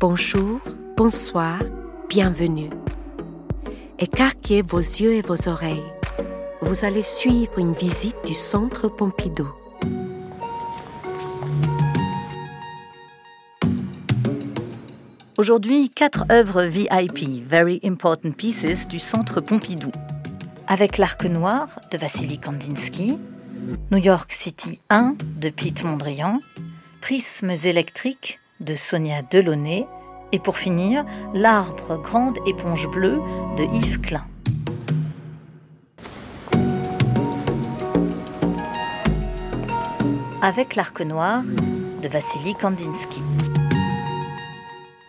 Bonjour, bonsoir, bienvenue. Écarquez vos yeux et vos oreilles. Vous allez suivre une visite du Centre Pompidou. Aujourd'hui, quatre œuvres VIP, Very Important Pieces, du Centre Pompidou. Avec l'Arc Noir de Vassili Kandinsky, New York City 1 de Pete Mondrian, Prismes électriques de Sonia Delaunay et pour finir, L'arbre grande éponge bleue de Yves Klein. Avec l'Arc Noir de Vassili Kandinsky.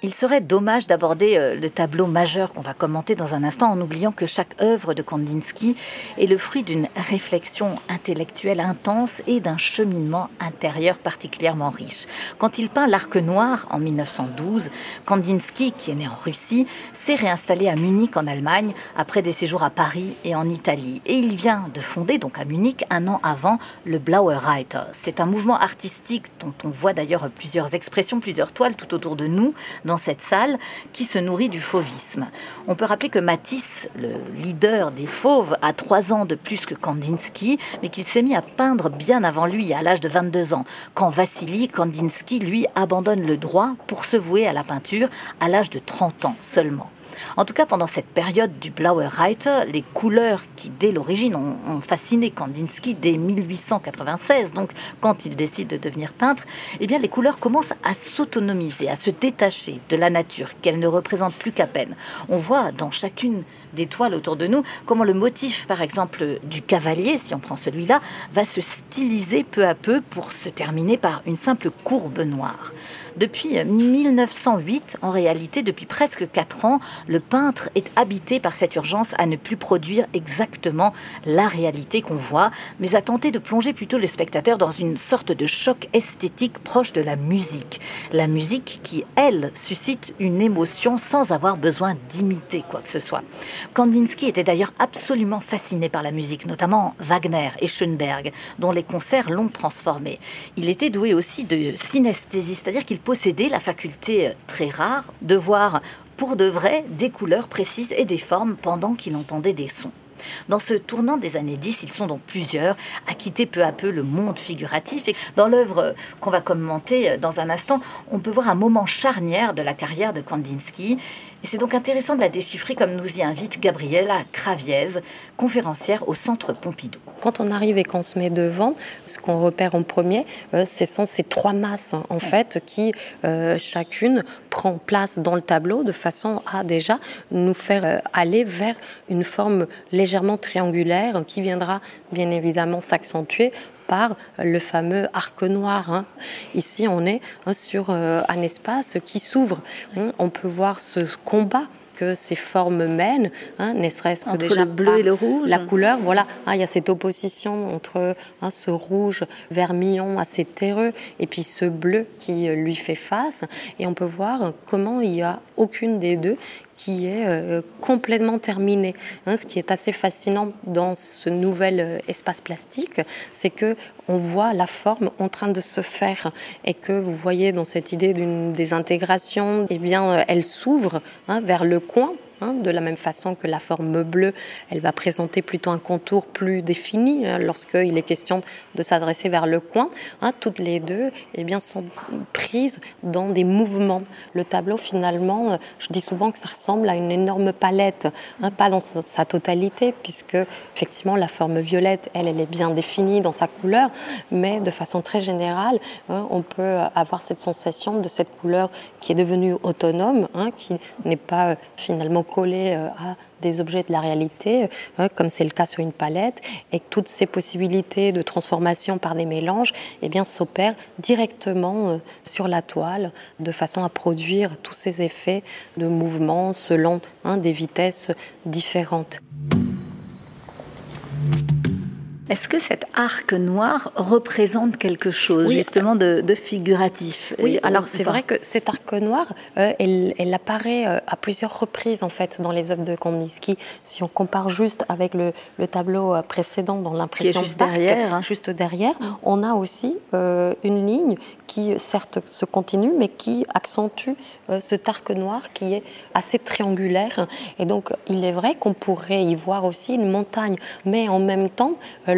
Il serait dommage d'aborder euh, le tableau majeur qu'on va commenter dans un instant en oubliant que chaque œuvre de Kandinsky est le fruit d'une réflexion intellectuelle intense et d'un cheminement intérieur particulièrement riche. Quand il peint l'Arc Noir en 1912, Kandinsky, qui est né en Russie, s'est réinstallé à Munich en Allemagne après des séjours à Paris et en Italie. Et il vient de fonder, donc à Munich, un an avant, le Blauer Reiter. C'est un mouvement artistique dont on voit d'ailleurs plusieurs expressions, plusieurs toiles tout autour de nous dans cette salle qui se nourrit du fauvisme. On peut rappeler que Matisse, le leader des fauves, a trois ans de plus que Kandinsky, mais qu'il s'est mis à peindre bien avant lui, à l'âge de 22 ans, quand Vassili Kandinsky, lui, abandonne le droit pour se vouer à la peinture à l'âge de 30 ans seulement. En tout cas, pendant cette période du Blauer Reiter, les couleurs qui, dès l'origine, ont, fasciné Kandinsky dès 1896, donc quand il décide de devenir peintre, eh bien, les couleurs commencent à s'autonomiser, à se détacher de la nature, qu'elles ne représentent plus qu'à peine. On voit dans chacune des toiles autour de nous comment le motif, par exemple, du cavalier, si on prend celui-là, va se styliser peu à peu pour se terminer par une simple courbe noire. Depuis 1908, en réalité, depuis presque quatre ans, le peintre est habité par cette urgence à ne plus produire exactement la réalité qu'on voit, mais à tenter de plonger plutôt le spectateur dans une sorte de choc esthétique proche de la musique. La musique qui, elle, suscite une émotion sans avoir besoin d'imiter quoi que ce soit. Kandinsky était d'ailleurs absolument fasciné par la musique, notamment Wagner et Schoenberg, dont les concerts l'ont transformé. Il était doué aussi de synesthésie, c'est-à-dire qu'il possédait la faculté euh, très rare de voir pour de vrai des couleurs précises et des formes pendant qu'il entendait des sons. Dans ce tournant des années 10, ils sont donc plusieurs à quitter peu à peu le monde figuratif. Et dans l'œuvre qu'on va commenter euh, dans un instant, on peut voir un moment charnière de la carrière de Kandinsky. Et c'est donc intéressant de la déchiffrer comme nous y invite Gabriela Craviez, conférencière au Centre Pompidou. Quand on arrive et qu'on se met devant, ce qu'on repère en premier, euh, ce sont ces trois masses hein, en fait qui euh, chacune prend place dans le tableau de façon à déjà nous faire euh, aller vers une forme légèrement triangulaire qui viendra bien évidemment s'accentuer par le fameux arc noir. Hein. Ici, on est hein, sur euh, un espace qui s'ouvre. Hein. On peut voir ce combat que ces formes mènent, ne serait-ce que déjà le bleu et le rouge. La couleur, voilà, il y a cette opposition entre ce rouge vermillon assez terreux et puis ce bleu qui euh, lui fait face. Et on peut voir comment il n'y a aucune des deux qui est euh, complètement terminé. Hein, ce qui est assez fascinant dans ce nouvel euh, espace plastique, c'est que on voit la forme en train de se faire et que vous voyez dans cette idée d'une désintégration, eh bien, euh, elle s'ouvre hein, vers le coin Hein, de la même façon que la forme bleue, elle va présenter plutôt un contour plus défini hein, lorsqu'il est question de s'adresser vers le coin. Hein, toutes les deux eh bien, sont prises dans des mouvements. Le tableau, finalement, euh, je dis souvent que ça ressemble à une énorme palette, pas dans sa totalité, puisque effectivement la forme violette, elle, elle est bien définie dans sa couleur, mais de façon très générale, on peut avoir cette sensation de cette couleur qui est devenue autonome, qui n'est pas euh, finalement collé euh, à des objets de la réalité, euh, comme c'est le cas sur une palette, et que toutes ces possibilités de transformation par des mélanges eh s'opèrent directement euh, sur la toile, de façon à produire tous ces effets de mouvement selon hein, des vitesses différentes. Est-ce que cet arc noir représente quelque chose justement de, figuratif? Oui, alors c'est vrai que cet arc noir, euh, elle, apparaît euh, à plusieurs reprises en fait dans les œuvres de Kandinsky. Si on compare juste avec le, tableau euh, précédent dans l'impression juste derrière, hein. juste derrière, on a aussi une ligne qui certes se continue, mais qui accentue cet arc noir qui est assez triangulaire. Et donc il est vrai qu'on pourrait y voir aussi une montagne, mais en même temps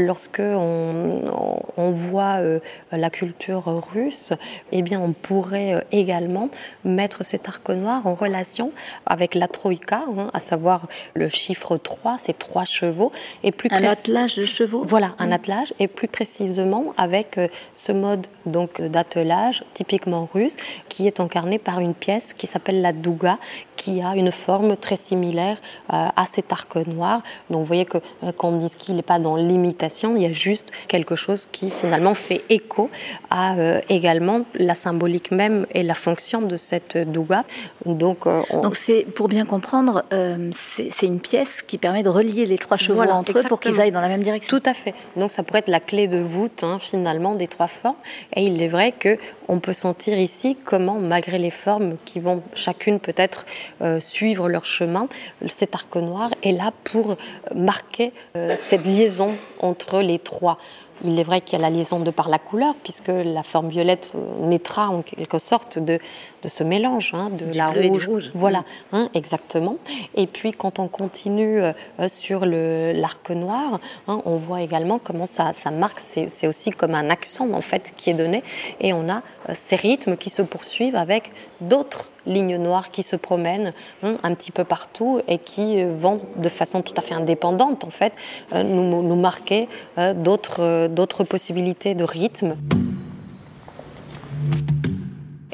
lorsque on, voit euh, la culture russe, eh bien, on pourrait euh, également mettre cet arc noir en relation avec la troïka, hein, à savoir le chiffre 3, c'est trois chevaux. Et plus un attelage de chevaux Voilà, un attelage, et plus précisément avec euh, ce mode donc d'attelage typiquement russe, qui est incarné par une pièce qui s'appelle la douga, qui a une forme très similaire à cet arc noir. Donc vous voyez que Kandinsky n'est pas dans l'imitation il y a juste quelque chose qui finalement fait écho à euh, également la symbolique même et la fonction de cette douga. Donc, euh, Donc c'est pour bien comprendre, euh, c'est une pièce qui permet de relier les trois chevaux entre eux pour qu'ils aillent dans la même direction. Tout à fait. Donc ça pourrait être la clé de voûte hein, finalement des trois formes. Et il est vrai que on peut sentir ici comment, malgré les formes qui vont chacune peut-être suivre leur chemin, cet arc noir est là pour marquer cette liaison entre les trois. Il est vrai qu'il y a la liaison de par la couleur, puisque la forme violette naîtra en quelque sorte de, de ce mélange, hein, de la rouge. Voilà, hein, exactement. Et puis quand on continue euh, sur l'arc noir, hein, on voit également comment ça, ça marque, c'est aussi comme un accent en fait qui est donné, et on a euh, ces rythmes qui se poursuivent avec d'autres lignes noires qui se promènent hein, un petit peu partout et qui euh, vont de façon tout à fait indépendante en fait euh, nous, marquer d'autres d'autres possibilités de rythme.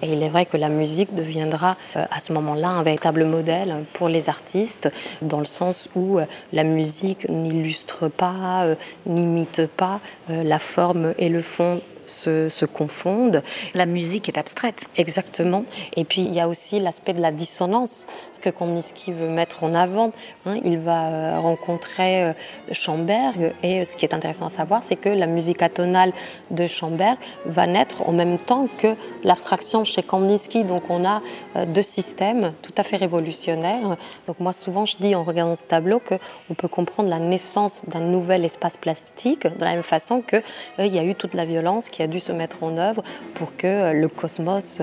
Et il est vrai que la musique deviendra à ce moment-là un véritable modèle pour les artistes, dans le sens où la musique n'illustre pas, n'imite pas la forme et le fond se, confondent. La musique est abstraite. Exactement. Et puis il y a aussi l'aspect de la dissonance que Kandinsky veut mettre en avant. Hein. il va euh, rencontrer euh, Schomberg et ce qui est intéressant à savoir, c'est que la musique atonale de Schomberg va naître en même temps que l'abstraction chez Kandinsky. Donc on a euh, deux systèmes tout à fait révolutionnaires. Donc moi souvent je dis en regardant ce tableau qu'on peut comprendre la naissance d'un nouvel espace plastique de la même façon qu'il il y a eu toute la violence qui a dû se mettre en œuvre pour que le cosmos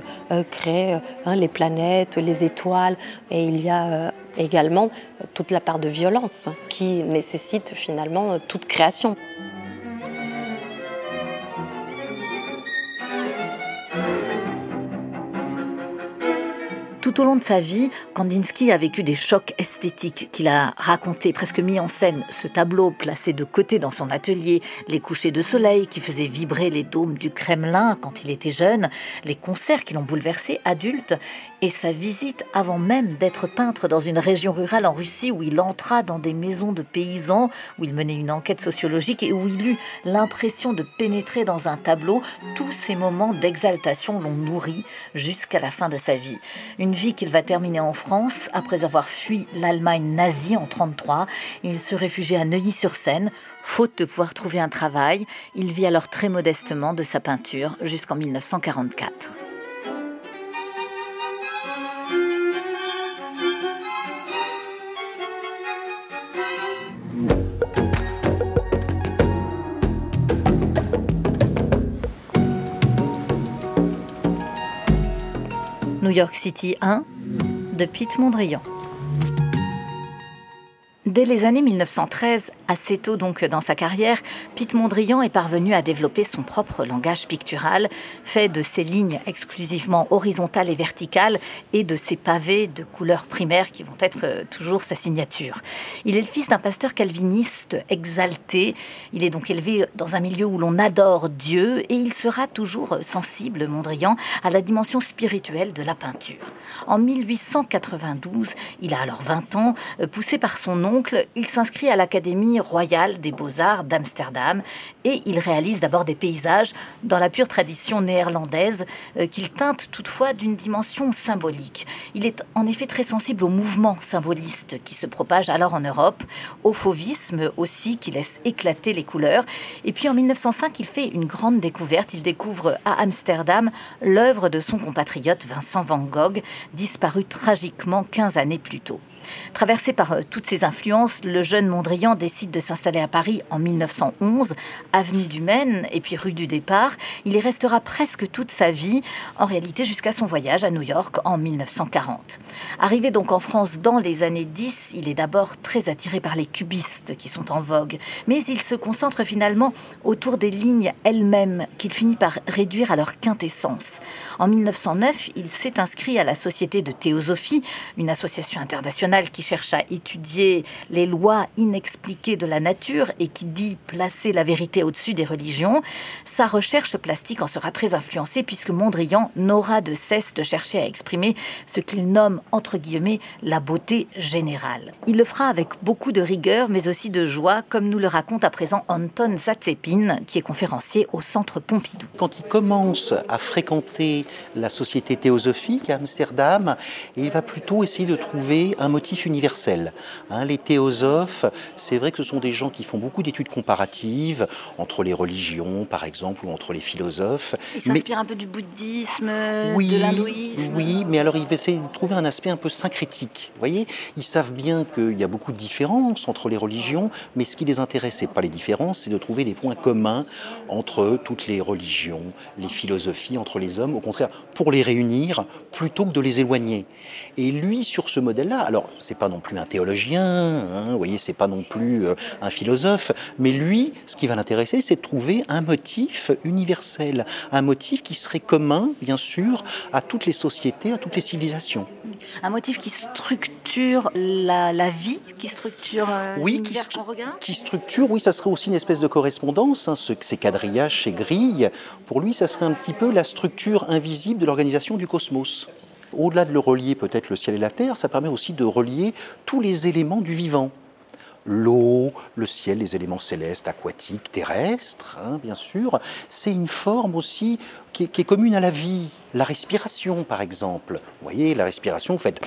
crée hein, les planètes, les étoiles et il y a euh, également toute la part de violence qui nécessite finalement toute création. Tout au long de sa vie, Kandinsky a vécu des chocs esthétiques qu'il a racontés, presque mis en scène. Ce tableau placé de côté dans son atelier, les couchers de soleil qui faisaient vibrer les dômes du Kremlin quand il était jeune, les concerts qui l'ont bouleversé adulte, et sa visite avant même d'être peintre dans une région rurale en Russie où il entra dans des maisons de paysans, où il menait une enquête sociologique et où il eut l'impression de pénétrer dans un tableau. Tous ces moments d'exaltation l'ont nourri jusqu'à la fin de sa vie. Une vie qu'il va terminer en France après avoir fui l'Allemagne nazie en 1933. Il se réfugie à Neuilly-sur-Seine. Faute de pouvoir trouver un travail, il vit alors très modestement de sa peinture jusqu'en 1944. New York City 1 de Pete Mondrian. Dès les années 1913, assez tôt donc dans sa carrière, Pete Mondrian est parvenu à développer son propre langage pictural, fait de ses lignes exclusivement horizontales et verticales et de ses pavés de couleurs primaires qui vont être euh, toujours sa signature. Il est le fils d'un pasteur calviniste exalté. Il est donc élevé dans un milieu où l'on adore Dieu et il sera toujours sensible, Mondrian, à la dimension spirituelle de la peinture. En 1892, il a alors 20 ans, euh, poussé par son oncle, il s'inscrit à l'Académie royale des beaux-arts d'Amsterdam et il réalise d'abord des paysages dans la pure tradition néerlandaise euh, qu'il teinte toutefois d'une dimension symbolique. Il est en effet très sensible au mouvement symboliste qui se propage alors en Europe, au fauvisme aussi qui laisse éclater les couleurs. Et puis en 1905, il fait une grande découverte. Il découvre à Amsterdam l'œuvre de son compatriote Vincent van Gogh, disparu tragiquement 15 années plus tôt. Traversé par euh, toutes ces influences, le jeune Mondrian décide de s'installer à Paris en 1911, avenue du Maine et puis rue du Départ. Il y restera presque toute sa vie, en réalité jusqu'à son voyage à New York en 1940. Arrivé donc en France dans les années 10, il est d'abord très attiré par les cubistes qui sont en vogue, mais il se concentre finalement autour des lignes elles-mêmes qu'il finit par réduire à leur quintessence. En 1909, il s'est inscrit à la Société de théosophie, une association internationale qui cherche à étudier les lois inexpliquées de la nature et qui dit placer la vérité au-dessus des religions, sa recherche plastique en sera très influencée puisque Mondrian n'aura de cesse de chercher à exprimer ce qu'il nomme entre guillemets la beauté générale. Il le fera avec beaucoup de rigueur mais aussi de joie comme nous le raconte à présent Anton Zatzepin qui est conférencier au Centre Pompidou. Quand il commence à fréquenter la société théosophique à Amsterdam, il va plutôt essayer de trouver un motif universel. Hein, les théosophes, c'est vrai que ce sont des gens qui font beaucoup d'études comparatives entre les religions, par exemple, ou entre les philosophes. Ils s'inspirent un peu du bouddhisme, de l'hindouisme. Oui, mais alors ils essayer de trouver un aspect un peu syncrétique. Vous voyez, ils savent bien qu'il y a beaucoup de différences entre les religions, mais ce qui les intéresse, c'est pas les différences, c'est de trouver des points communs entre toutes les religions, les philosophies, entre les hommes. Au contraire, pour les réunir plutôt que de les éloigner. Et lui, sur ce modèle-là, alors c'est pas non plus un théologien, hein, vous voyez, c'est pas non plus euh, un philosophe, mais lui, ce qui va l'intéresser, c'est de trouver un motif universel, un motif qui serait commun, bien sûr, à toutes les sociétés, à toutes les civilisations. Un motif qui structure la, vie, qui structure euh, oui, qui structure, oui, ça serait aussi une espèce de correspondance, hein, ce, ces quadrillages, ces grilles. Pour lui, ça serait un petit peu la structure invisible de l'organisation du cosmos. Au-delà de le relier peut-être le ciel et la terre, ça permet aussi de relier tous les éléments du vivant. L'eau, le ciel, les éléments célestes, aquatiques, terrestres, hein, bien sûr. C'est une forme aussi qui est, commune à la vie. La respiration, par exemple. Vous voyez, la respiration, vous faites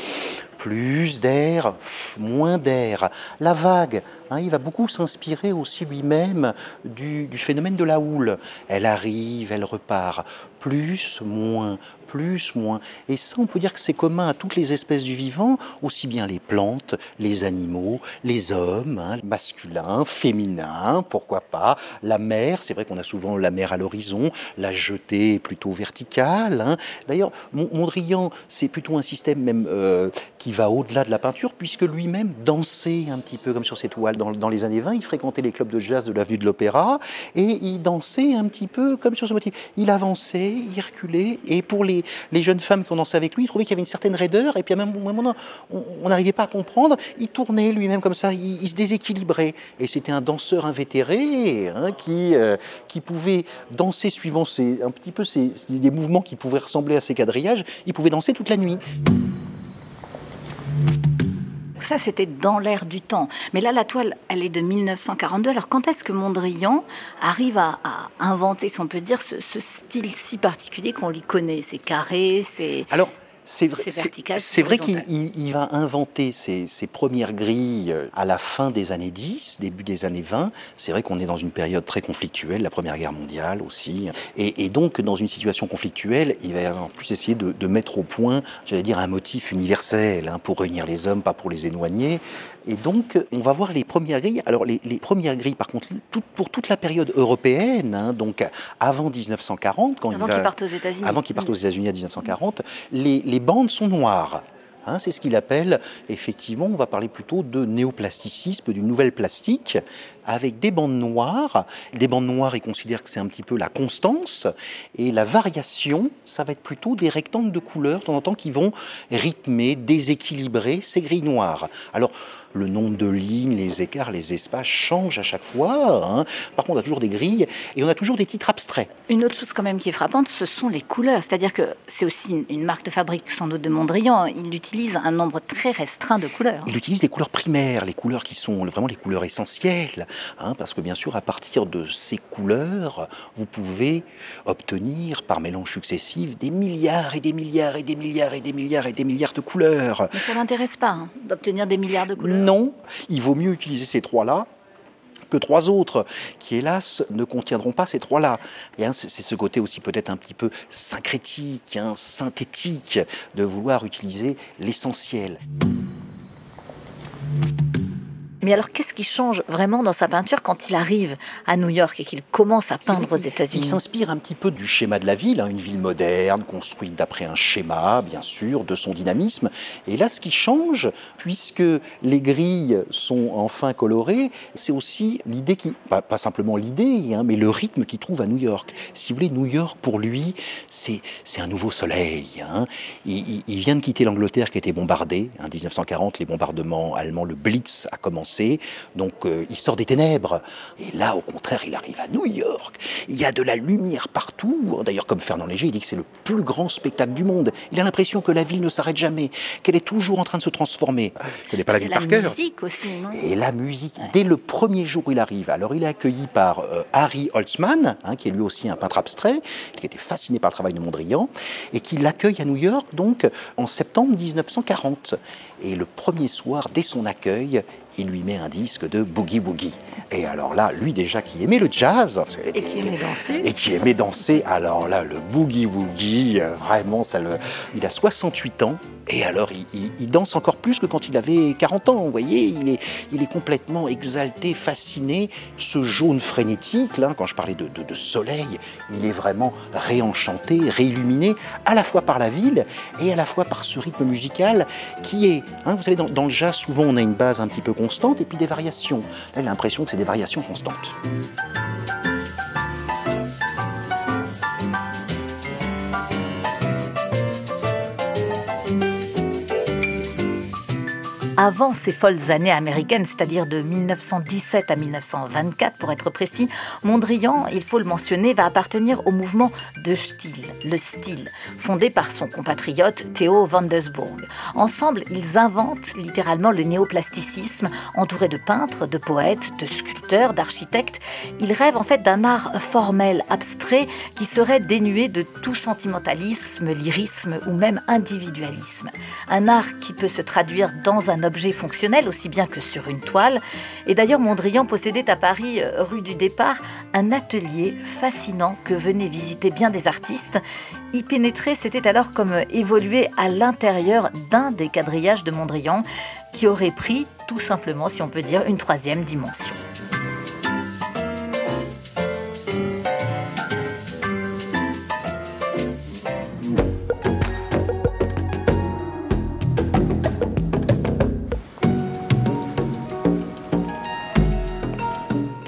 plus d'air, moins d'air. La vague, hein, il va beaucoup s'inspirer aussi lui-même du, phénomène de la houle. Elle arrive, elle repart. Plus, moins, plus, moins. Et ça, on peut dire que c'est commun à toutes les espèces du vivant, aussi bien les plantes, les animaux, les hommes, hein, masculins, féminins, pourquoi pas. La mer, c'est vrai qu'on a souvent la mer à l'horizon, la jetée plutôt verticale. Hein. D'ailleurs, Mondrian, c'est plutôt un système même euh, qui va au-delà de la peinture, puisque lui-même dansait un petit peu comme sur cette toile dans, les années 20. Il fréquentait les clubs de jazz de l'avenue de l'Opéra et il dansait un petit peu comme sur ce motif. Il avançait, il reculait, et pour les jeunes femmes qui ont dansé avec lui, ils trouvaient qu'il y avait une certaine raideur, et puis à un moment, on n'arrivait pas à comprendre, il tournait lui-même comme ça, il, se déséquilibrait. Et c'était un danseur invétéré hein, qui, euh, qui pouvait danser suivant ses, un petit peu des mouvements qui pouvaient ressembler à ses quadrillages, il pouvait danser toute la nuit. Ça, c'était dans l'air du temps. Mais là, la toile, elle est de 1942. Alors, quand est-ce que Mondrian arrive à, inventer, si on peut dire, ce, ce style si particulier qu'on lui connaît? C'est carré, c'est... Alors, c'est vrai, c'est vrai qu'il va inventer ses, premières grilles euh, à la fin des années 10, début des années 20. C'est vrai qu'on est dans une période très conflictuelle, la Première Guerre mondiale aussi. Et, donc, dans une situation conflictuelle, il va en plus essayer de, mettre au point, j'allais dire, un motif universel hein, pour réunir les hommes, pas pour les éloigner. Et donc, on va voir les premières grilles. Alors, les, premières grilles, par contre, pour toute la période européenne, hein, donc avant 1940, quand avant qu'ils partent aux États-Unis, avant qu'ils partent aux États-Unis à 1940, les, les bandes sont noires. Hein, c'est ce qu'il appelle, effectivement, on va parler plutôt de néoplasticisme, d'une nouvelle plastique. Avec des bandes noires. Des bandes noires, il considère que c'est un petit peu la constance. Et la variation, ça va être plutôt des rectangles de couleurs, de temps en temps, qui vont rythmer, déséquilibrer ces grilles noires. Alors, le nombre de lignes, les écarts, les espaces changent à chaque fois. Hein. Par contre, on a toujours des grilles et on a toujours des titres abstraits. Une autre chose quand même qui est frappante, ce sont les couleurs. C'est-à-dire que c'est aussi une marque de fabrique sans doute de Mondrian. Il utilise un nombre très restreint de couleurs. Il utilise des couleurs primaires, les couleurs qui sont vraiment les couleurs essentielles. Hein, parce que bien sûr, à partir de ces couleurs, vous pouvez obtenir par mélange successif des milliards et des milliards et des milliards et des milliards et des milliards de couleurs. Mais ça n'intéresse pas hein, d'obtenir des milliards de couleurs. Non, il vaut mieux utiliser ces trois-là que trois autres, qui hélas ne contiendront pas ces trois-là. c'est ce côté aussi peut-être un petit peu syncrétique, hein, synthétique, de vouloir utiliser l'essentiel. Mais alors, qu'est-ce qui change vraiment dans sa peinture quand il arrive à New York et qu'il commence à peindre aux États-Unis Il s'inspire un petit peu du schéma de la ville, hein, une ville moderne, construite d'après un schéma, bien sûr, de son dynamisme. Et là, ce qui change, puisque les grilles sont enfin colorées, c'est aussi l'idée qui, pas, simplement l'idée, hein, mais le rythme qu'il trouve à New York. Si vous voulez, New York, pour lui, c'est un nouveau soleil. Hein. Il, il, vient de quitter l'Angleterre qui était bombardée. En 1940, les bombardements allemands, le Blitz a commencé donc euh, il sort des ténèbres. Et là, au contraire, il arrive à New York. Il y a de la lumière partout. D'ailleurs, comme Fernand Léger, il dit que c'est le plus grand spectacle du monde. Il a l'impression que la ville ne s'arrête jamais, qu'elle est toujours en train de se transformer. n'est pas la ville par cœur. La musique aussi, non? Et la musique, dès le premier jour où il arrive. Alors, il est accueilli par euh, Harry Holtzman, hein, qui est lui aussi un peintre abstrait, qui était fasciné par le travail de Mondrian, et qui l'accueille à New York, donc, en septembre 1940. Et le premier soir, dès son accueil, il lui met un disque de boogie boogie. Et alors là, lui déjà qui aimait le jazz, et qui aimait danser, et qui aimait danser, alors là, le boogie boogie, euh, vraiment, ça le, il a 68 ans. Et alors, il, danse encore plus que quand il avait 40 ans. Vous voyez, il est, il est complètement exalté, fasciné. Ce jaune frénétique, là, quand je parlais de, de, soleil, il est vraiment réenchanté, réilluminé, à la fois par la ville et à la fois par ce rythme musical qui est, hein, vous savez, dans, dans, le jazz, souvent on a une base un petit peu et puis des variations. Là, a l'impression que c'est des variations constantes. Avant ces folles années américaines, c'est-à-dire de 1917 à 1924 pour être précis, Mondrian, il faut le mentionner, va appartenir au mouvement de Stil, le style, fondé par son compatriote Theo van Desburg. Ensemble, ils inventent littéralement le néoplasticisme, entouré de peintres, de poètes, de sculpteurs, d'architectes. Ils rêvent en fait d'un art formel, abstrait, qui serait dénué de tout sentimentalisme, lyrisme ou même individualisme. Un art qui peut se traduire dans un objet fonctionnel aussi bien que sur une toile. Et d'ailleurs, Mondrian possédait à Paris, euh, rue du Départ, un atelier fascinant que venaient visiter bien des artistes. Y pénétrer, c'était alors comme évoluer à l'intérieur d'un des quadrillages de Mondrian qui aurait pris, tout simplement, si on peut dire, une troisième dimension.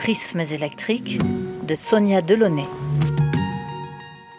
Prismes électriques de Sonia Delaunay.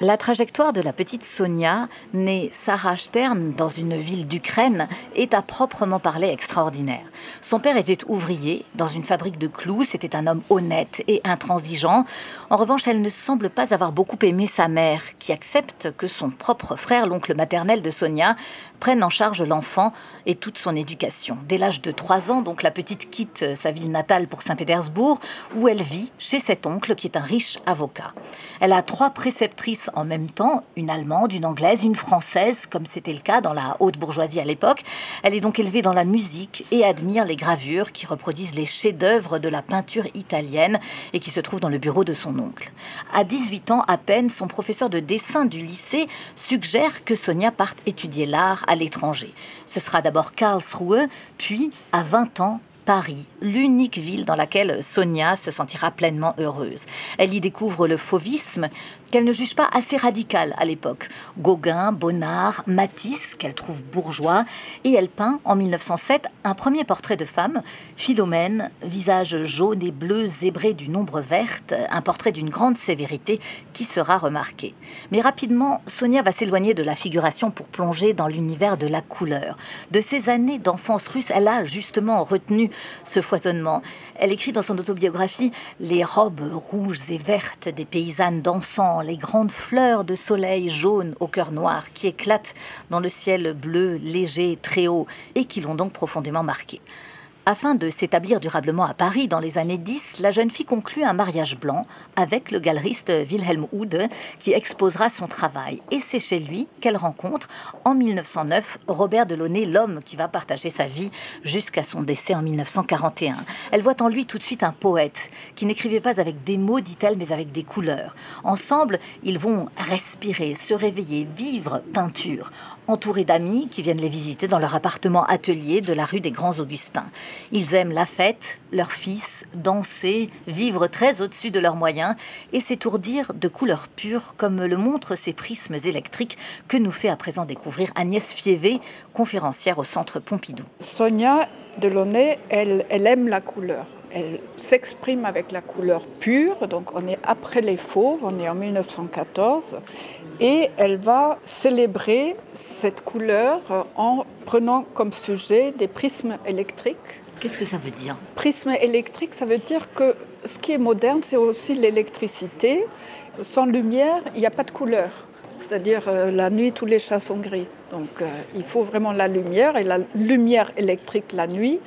La trajectoire de la petite Sonia, née Sarah Stern dans une ville d'Ukraine, est à proprement parler extraordinaire. Son père était ouvrier dans une fabrique de clous, c'était un homme honnête et intransigeant. En revanche, elle ne semble pas avoir beaucoup aimé sa mère, qui accepte que son propre frère, l'oncle maternel de Sonia, prenne en charge l'enfant et toute son éducation. Dès l'âge de 3 ans, donc la petite quitte sa ville natale pour Saint-Pétersbourg, où elle vit chez cet oncle qui est un riche avocat. Elle a trois préceptrices en même temps, une allemande, une anglaise, une française, comme c'était le cas dans la haute bourgeoisie à l'époque. Elle est donc élevée dans la musique et admire les gravures qui reproduisent les chefs-d'œuvre de la peinture italienne et qui se trouvent dans le bureau de son oncle. À 18 ans à peine, son professeur de dessin du lycée suggère que Sonia parte étudier l'art à l'étranger. Ce sera d'abord Karlsruhe, puis, à 20 ans, Paris, l'unique ville dans laquelle Sonia se sentira pleinement heureuse. Elle y découvre le fauvisme qu'elle ne juge pas assez radical à l'époque. Gauguin, Bonnard, Matisse, qu'elle trouve bourgeois, et elle peint en 1907 un premier portrait de femme, Philomène, visage jaune et bleu zébré d'une ombre verte, un portrait d'une grande sévérité qui sera remarqué. Mais rapidement, Sonia va s'éloigner de la figuration pour plonger dans l'univers de la couleur. De ses années d'enfance russe, elle a justement retenu ce foisonnement. Elle écrit dans son autobiographie Les robes rouges et vertes des paysannes dansant, les grandes fleurs de soleil jaune au cœur noir qui éclatent dans le ciel bleu léger, très haut, et qui l'ont donc profondément marquée. Afin de s'établir durablement à Paris dans les années 10, la jeune fille conclut un mariage blanc avec le galeriste Wilhelm Hude qui exposera son travail. Et c'est chez lui qu'elle rencontre en 1909 Robert Delaunay, l'homme qui va partager sa vie jusqu'à son décès en 1941. Elle voit en lui tout de suite un poète qui n'écrivait pas avec des mots, dit-elle, mais avec des couleurs. Ensemble, ils vont respirer, se réveiller, vivre peinture, entourés d'amis qui viennent les visiter dans leur appartement atelier de la rue des Grands Augustins. Ils aiment la fête, leur fils, danser, vivre très au-dessus de leurs moyens et s'étourdir de couleurs pures comme le montrent ces prismes électriques que nous fait à présent découvrir Agnès Fievé, conférencière au Centre Pompidou. Sonia Delaunay, elle aime la couleur. Elle s'exprime avec la couleur pure, donc on est après les fauves, on est en 1914, et elle va célébrer cette couleur en prenant comme sujet des prismes électriques. Qu'est-ce que ça veut dire? Prisme électrique, ça veut dire que ce qui est moderne, c'est aussi l'électricité. Sans lumière, il n'y a pas de couleur. C'est-à-dire euh, la nuit, tous les chats sont gris. Donc euh, il faut vraiment la lumière et la lumière électrique la nuit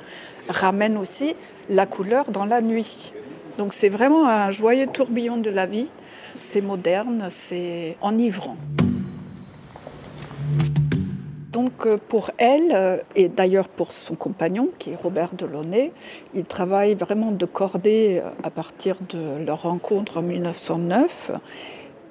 ramène aussi la couleur dans la nuit. Donc c'est vraiment un joyeux tourbillon de la vie. C'est moderne, c'est enivrant. Donc euh, pour elle, euh, et d'ailleurs pour son compagnon, qui est Robert Delaunay, ils travaillent vraiment de cordée euh, à partir de leur rencontre en 1909.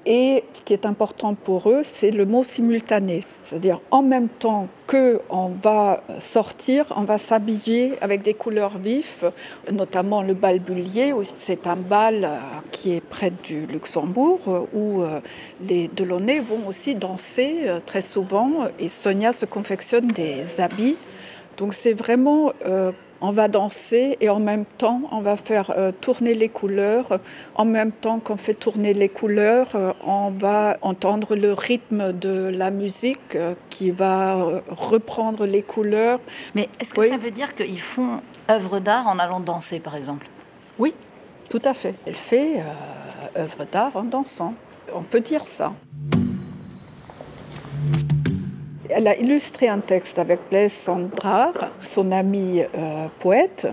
Et ce qui est important pour eux, c'est le mot simultané. C'est-à-dire en même temps qu'on va sortir, on va s'habiller avec des couleurs vives, notamment le bal Bullier. C'est un bal euh, qui est près du Luxembourg où euh, les Delaunay vont aussi danser euh, très souvent et Sonia se confectionne des habits. Donc c'est vraiment on va danser et en même temps on va faire euh, tourner les couleurs. En même temps qu'on fait tourner les couleurs, euh, on va entendre le rythme de la musique euh, qui va reprendre les couleurs. Mais est-ce que ça veut dire qu'ils font œuvre d'art en allant danser par exemple? Oui, tout à fait. Elle fait œuvre d'art en dansant. On peut dire ça. Elle a illustré un texte avec Blaise Sandrard, son ami euh, poète.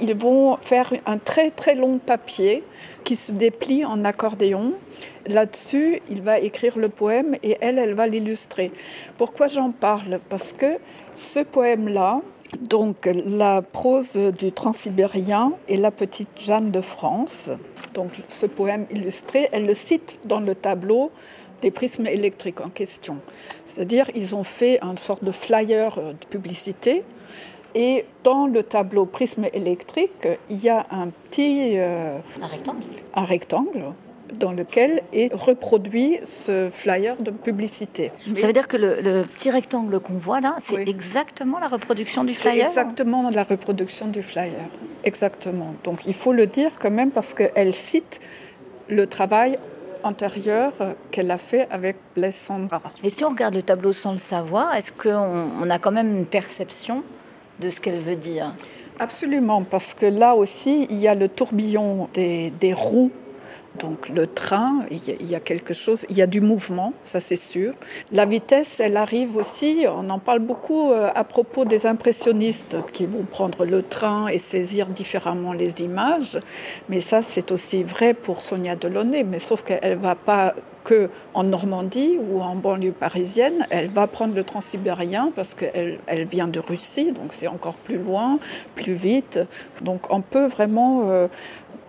Ils vont faire un très très long papier qui se déplie en accordéon. Là-dessus, il va écrire le poème et elle, elle va l'illustrer. Pourquoi j'en parle? Parce que ce poème-là, donc la prose du Transsibérien et la petite Jeanne de France, donc ce poème illustré, elle le cite dans le tableau des prismes électriques en question. C'est-à-dire ils ont fait une sorte de flyer euh, de publicité et dans le tableau prisme électrique, il y a un petit euh, un rectangle. Un rectangle dans lequel est reproduit ce flyer de publicité. Ça veut dire que le, petit rectangle qu'on voit là, c'est exactement la reproduction du flyer Exactement la reproduction du flyer. Exactement. Donc il faut le dire quand même parce qu'elle cite le travail antérieure qu'elle a fait avec Blaise Sandra. Et si on regarde le tableau sans le savoir, est-ce qu'on on a quand même une perception de ce qu'elle veut dire? Absolument, parce que là aussi, il y a le tourbillon des, des roues donc le train, il y, a quelque chose, il y a du mouvement, ça c'est sûr. La vitesse, elle arrive aussi, on en parle beaucoup euh, à propos des impressionnistes qui vont prendre le train et saisir différemment les images, mais ça c'est aussi vrai pour Sonia Delaunay, mais sauf qu'elle va pas que en Normandie ou en banlieue parisienne, elle va prendre le transsibérien parce qu'elle elle vient de Russie, donc c'est encore plus loin, plus vite. Donc on peut vraiment euh,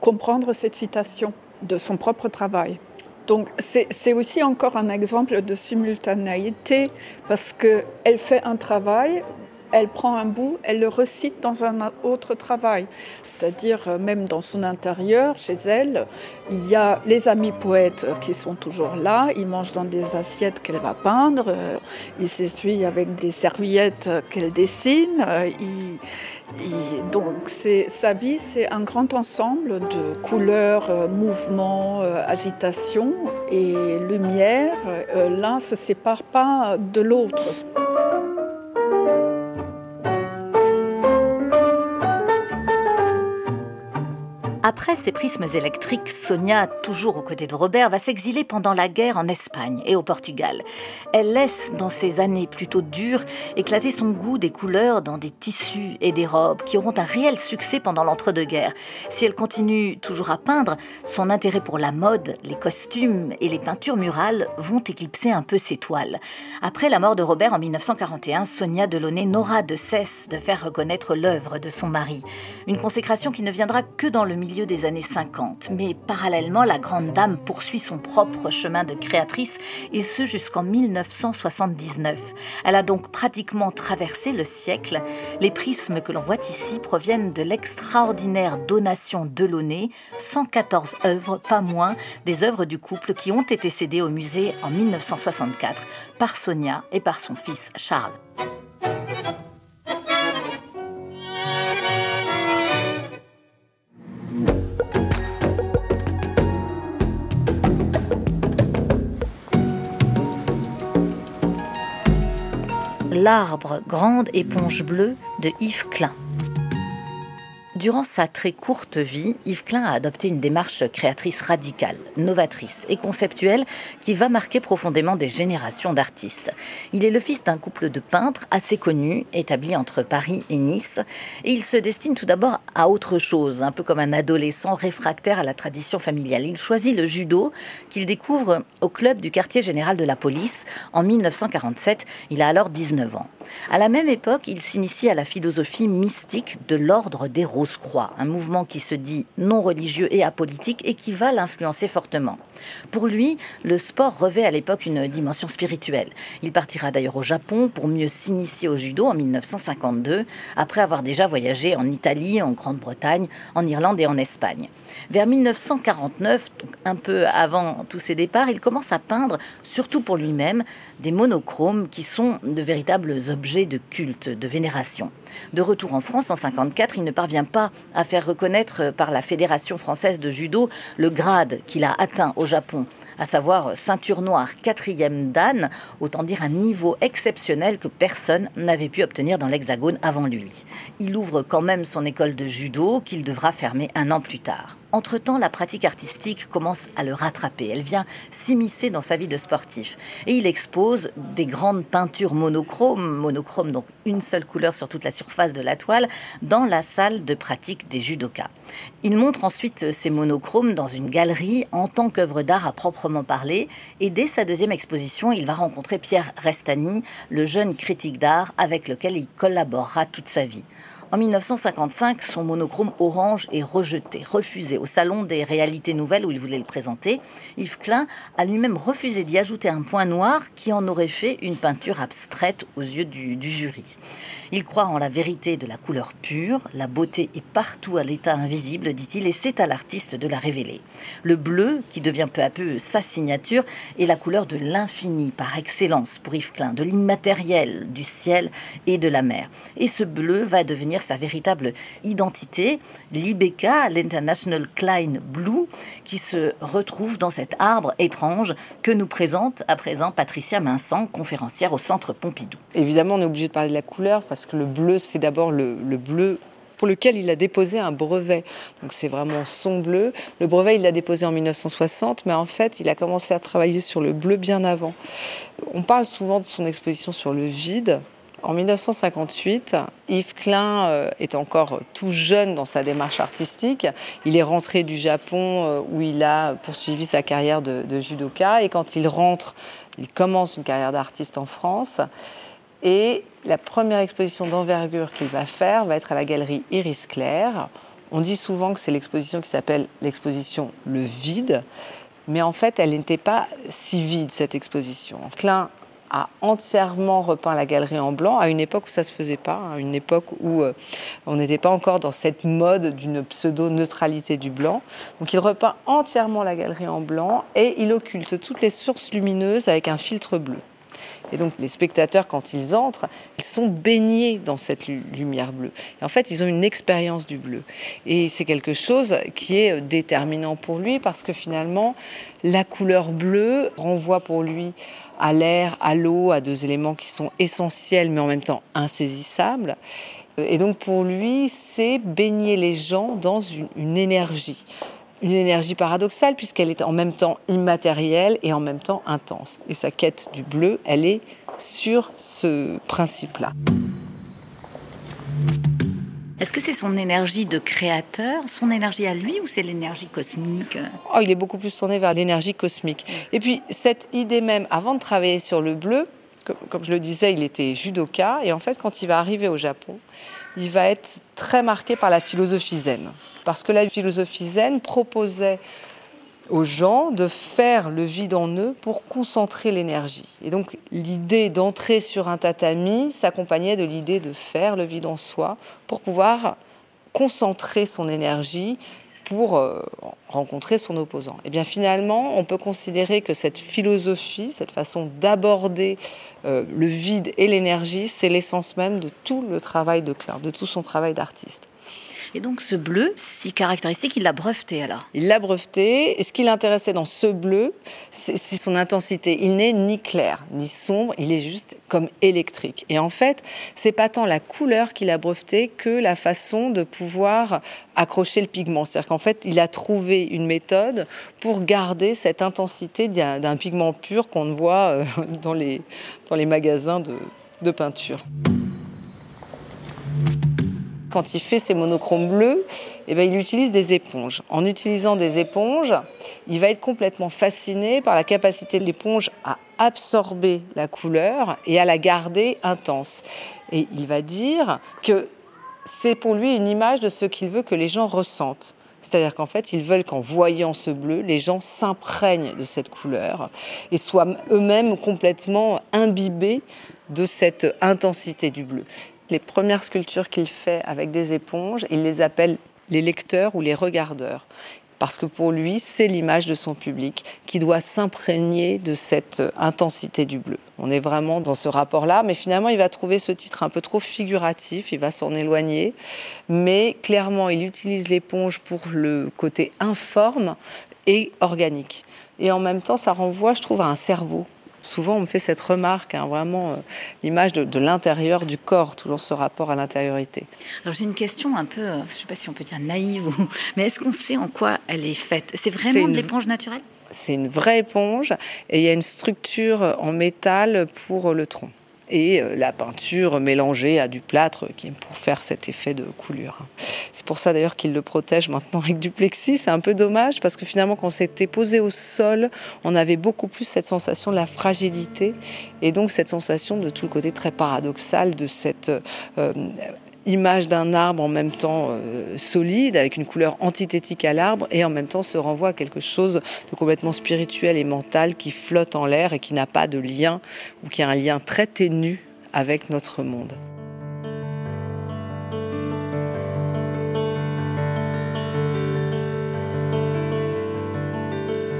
comprendre cette citation de son propre travail. Donc c'est aussi encore un exemple de simultanéité parce qu'elle fait un travail elle prend un bout, elle le recite dans un autre travail. C'est-à-dire, euh, même dans son intérieur, chez elle, il y a les amis poètes qui sont toujours là. Ils mangent dans des assiettes qu'elle va peindre. Euh, ils s'essuient avec des serviettes qu'elle dessine. Euh, donc, sa vie, c'est un grand ensemble de couleurs, mouvements, agitation et lumière. L'un ne se sépare pas de l'autre. Après ses prismes électriques, Sonia, toujours aux côtés de Robert, va s'exiler pendant la guerre en Espagne et au Portugal. Elle laisse, dans ces années plutôt dures, éclater son goût des couleurs dans des tissus et des robes qui auront un réel succès pendant l'entre-deux-guerres. Si elle continue toujours à peindre, son intérêt pour la mode, les costumes et les peintures murales vont éclipser un peu ses toiles. Après la mort de Robert en 1941, Sonia Delaunay n'aura de cesse de faire reconnaître l'œuvre de son mari. Une consécration qui ne viendra que dans le milieu des années 50. Mais parallèlement, la grande dame poursuit son propre chemin de créatrice, et ce jusqu'en 1979. Elle a donc pratiquement traversé le siècle. Les prismes que l'on voit ici proviennent de l'extraordinaire donation de Delaunay, 114 œuvres, pas moins, des œuvres du couple qui ont été cédées au musée en 1964 par Sonia et par son fils Charles. L'arbre grande éponge bleue de Yves Klein. Durant sa très courte vie, Yves Klein a adopté une démarche créatrice radicale, novatrice et conceptuelle qui va marquer profondément des générations d'artistes. Il est le fils d'un couple de peintres assez connus, établi entre Paris et Nice, et il se destine tout d'abord à autre chose, un peu comme un adolescent réfractaire à la tradition familiale. Il choisit le judo qu'il découvre au club du quartier général de la police en 1947. Il a alors 19 ans. À la même époque, il s'initie à la philosophie mystique de l'ordre des Rose-Croix, un mouvement qui se dit non religieux et apolitique et qui va l'influencer fortement. Pour lui, le sport revêt à l'époque une dimension spirituelle. Il partira d'ailleurs au Japon pour mieux s'initier au judo en 1952, après avoir déjà voyagé en Italie, en Grande-Bretagne, en Irlande et en Espagne. Vers 1949, donc un peu avant tous ses départs, il commence à peindre, surtout pour lui-même, des monochromes qui sont de véritables objets de culte, de vénération. De retour en France en 1954, il ne parvient pas à faire reconnaître par la Fédération française de judo le grade qu'il a atteint au Japon à savoir ceinture noire quatrième dan, autant dire un niveau exceptionnel que personne n'avait pu obtenir dans l'Hexagone avant lui. Il ouvre quand même son école de judo qu'il devra fermer un an plus tard. Entre-temps, la pratique artistique commence à le rattraper. Elle vient s'immiscer dans sa vie de sportif. Et il expose des grandes peintures monochromes, monochromes donc une seule couleur sur toute la surface de la toile, dans la salle de pratique des judokas. Il montre ensuite ces monochromes dans une galerie en tant qu'œuvre d'art à proprement parler. Et dès sa deuxième exposition, il va rencontrer Pierre Restani, le jeune critique d'art avec lequel il collaborera toute sa vie. En 1955, son monochrome orange est rejeté, refusé au Salon des réalités nouvelles où il voulait le présenter. Yves Klein a lui-même refusé d'y ajouter un point noir qui en aurait fait une peinture abstraite aux yeux du, du jury. Il croit en la vérité de la couleur pure, la beauté est partout à l'état invisible, dit-il, et c'est à l'artiste de la révéler. Le bleu, qui devient peu à peu sa signature, est la couleur de l'infini par excellence pour Yves Klein, de l'immatériel, du ciel et de la mer. Et ce bleu va devenir sa véritable identité, l'IBK, l'International Klein Blue, qui se retrouve dans cet arbre étrange que nous présente à présent Patricia Mincent, conférencière au Centre Pompidou. Évidemment, on est obligé de parler de la couleur parce que le bleu, c'est d'abord le, bleu pour lequel il a déposé un brevet. Donc c'est vraiment son bleu. Le brevet, il l'a déposé en 1960, mais en fait, il a commencé à travailler sur le bleu bien avant. On parle souvent de son exposition sur le vide. En 1958, Yves Klein euh, est encore tout jeune dans sa démarche artistique. Il est rentré du Japon euh, où il a poursuivi sa carrière de, judoka et quand il rentre, il commence une carrière d'artiste en France. Et la première exposition d'envergure qu'il va faire va être à la galerie Iris Claire. On dit souvent que c'est l'exposition qui s'appelle l'exposition Le Vide, mais en fait, elle n'était pas si vide, cette exposition. Klein a entièrement repeint la galerie en blanc à une époque où ça se faisait pas, à une époque où euh, on n'était pas encore dans cette mode d'une pseudo-neutralité du blanc. Donc il repeint entièrement la galerie en blanc et il occulte toutes les sources lumineuses avec un filtre bleu. Et donc les spectateurs, quand ils entrent, ils sont baignés dans cette lumière bleue. Et en fait, ils ont une expérience du bleu. Et c'est quelque chose qui est déterminant pour lui parce que finalement, la couleur bleue renvoie pour lui à l'air, à l'eau, à deux éléments qui sont essentiels mais en même temps insaisissables. Et donc pour lui, c'est baigner les gens dans une, énergie une énergie paradoxale puisqu'elle est en même temps immatérielle et en même temps intense. Et sa quête du bleu, elle est sur ce principe-là. Est-ce que c'est son énergie de créateur, son énergie à lui, ou c'est l'énergie cosmique? Oh, Il est beaucoup plus tourné vers l'énergie cosmique. Et puis, cette idée même, avant de travailler sur le bleu, comme je le disais, il était judoka, et en fait, quand il va arriver au Japon, il va être très marqué par la philosophie zen. Parce que la philosophie zen proposait aux gens de faire le vide en eux pour concentrer l'énergie. Et donc l'idée d'entrer sur un tatami s'accompagnait de l'idée de faire le vide en soi pour pouvoir concentrer son énergie pour euh, rencontrer son opposant. Et eh bien finalement, on peut considérer que cette philosophie, cette façon d'aborder euh, le vide et l'énergie, c'est l'essence même de tout le travail de Klein, de tout son travail d'artiste. Et donc ce bleu, si caractéristique, il l'a breveté alors? Il l'a breveté. Et ce qui l'intéressait dans ce bleu, c'est son intensité. Il n'est ni clair, ni sombre, il est juste comme électrique. Et en fait, c'est pas tant la couleur qu'il a breveté que la façon de pouvoir accrocher le pigment. C'est-à-dire qu'en fait, il a trouvé une méthode pour garder cette intensité d'un pigment pur qu'on voit euh, dans les, dans les magasins de, de peinture quand il fait ses monochromes bleus, eh bien, il utilise des éponges. En utilisant des éponges, il va être complètement fasciné par la capacité de l'éponge à absorber la couleur et à la garder intense. Et il va dire que c'est pour lui une image de ce qu'il veut que les gens ressentent. C'est-à-dire qu'en fait, ils veulent qu'en voyant ce bleu, les gens s'imprègnent de cette couleur et soient eux-mêmes complètement imbibés de cette intensité du bleu les premières sculptures qu'il fait avec des éponges, il les appelle les lecteurs ou les regardeurs. Parce que pour lui, c'est l'image de son public qui doit s'imprégner de cette intensité du bleu. On est vraiment dans ce rapport-là, mais finalement, il va trouver ce titre un peu trop figuratif, il va s'en éloigner. Mais clairement, il utilise l'éponge pour le côté informe et organique. Et en même temps, ça renvoie, je trouve, à un cerveau souvent on me fait cette remarque, hein, vraiment euh, l'image de, l'intérieur du corps, toujours ce rapport à l'intériorité. Alors j'ai une question un peu, euh, je ne sais pas si on peut dire naïve, ou... mais est-ce qu'on sait en quoi elle est faite? C'est vraiment de l'éponge naturelle? C'est une vraie éponge et il y a une structure en métal pour le tronc et euh, la peinture mélangée à du plâtre qui pour faire cet effet de coulure. C'est pour ça d'ailleurs qu'il le protège maintenant avec du plexi. C'est un peu dommage parce que finalement quand c'était posé au sol, on avait beaucoup plus cette sensation de la fragilité et donc cette sensation de tout le côté très paradoxal de cette euh, image d'un arbre en même temps euh, solide, avec une couleur antithétique à l'arbre, et en même temps se renvoie à quelque chose de complètement spirituel et mental qui flotte en l'air et qui n'a pas de lien, ou qui a un lien très ténu avec notre monde.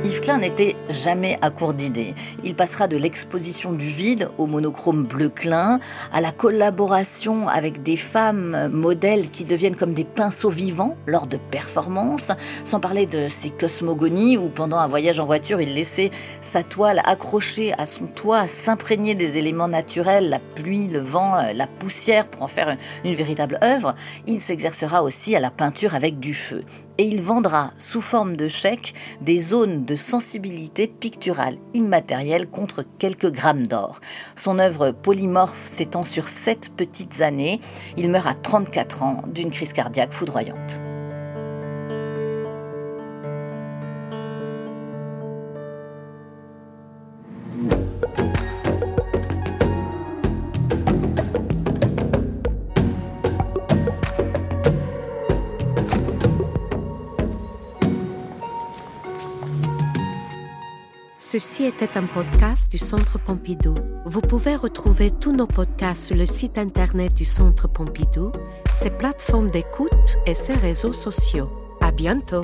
Yves Klein n'était jamais à court d'idées. Il passera de l'exposition du vide au monochrome bleu Klein, à la collaboration avec des femmes modèles qui deviennent comme des pinceaux vivants lors de performances, sans parler de ses cosmogonies où pendant un voyage en voiture, il laissait sa toile accrochée à son toit, s'imprégner des éléments naturels, la pluie, le vent, la poussière pour en faire une véritable œuvre. Il s'exercera aussi à la peinture avec du feu et il vendra sous forme de chèque des zones de sensibilité picturale immatérielle contre quelques grammes d'or. Son œuvre polymorphe s'étend sur sept petites années. Il meurt à 34 ans d'une crise cardiaque foudroyante. Ceci était un podcast du Centre Pompidou. Vous pouvez retrouver tous nos podcasts sur le site internet du Centre Pompidou, ses plateformes d'écoute et ses réseaux sociaux. À bientôt!